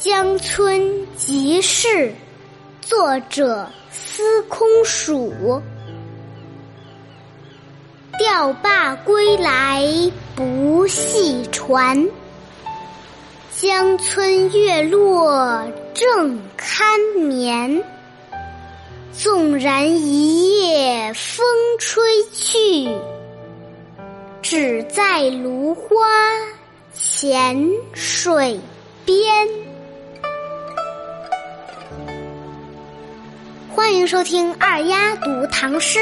江村即事，作者司空曙。钓罢归来不系船，江村月落正堪眠。纵然一夜风吹去，只在芦花浅水边。欢迎收听二丫读唐诗，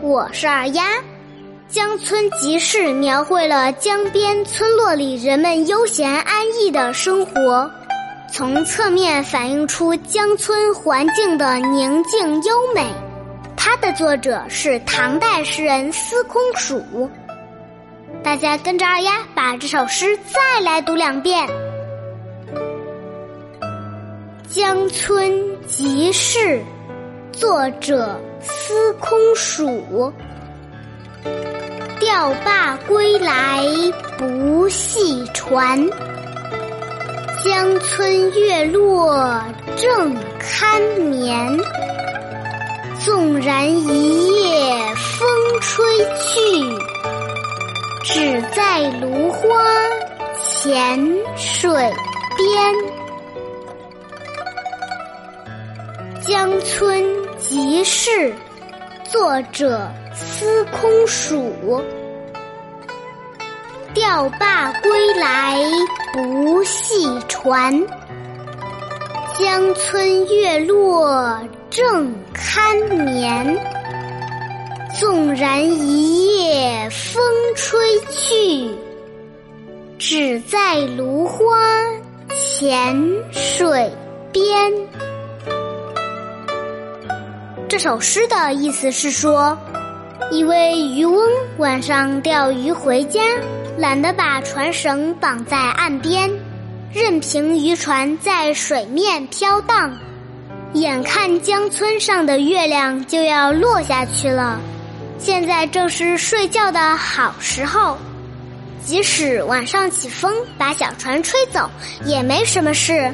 我是二丫。江村即事描绘了江边村落里人们悠闲安逸的生活，从侧面反映出江村环境的宁静优美。它的作者是唐代诗人司空曙。大家跟着二丫把这首诗再来读两遍。江村即事，作者司空曙。钓罢归来不系船，江村月落正堪眠。纵然一夜风吹去，只在芦花浅水边。江村即事，作者司空曙。钓罢归来不系船，江村月落正堪眠。纵然一夜风吹去，只在芦花浅水边。这首诗的意思是说，一位渔翁晚上钓鱼回家。懒得把船绳绑在岸边，任凭渔船在水面飘荡。眼看江村上的月亮就要落下去了，现在正是睡觉的好时候。即使晚上起风把小船吹走，也没什么事，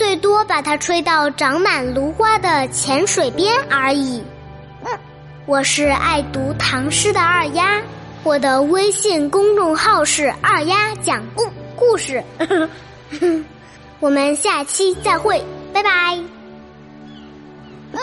最多把它吹到长满芦花的浅水边而已。嗯，我是爱读唐诗的二丫。我的微信公众号是二丫讲故故事，我们下期再会，拜拜。嗯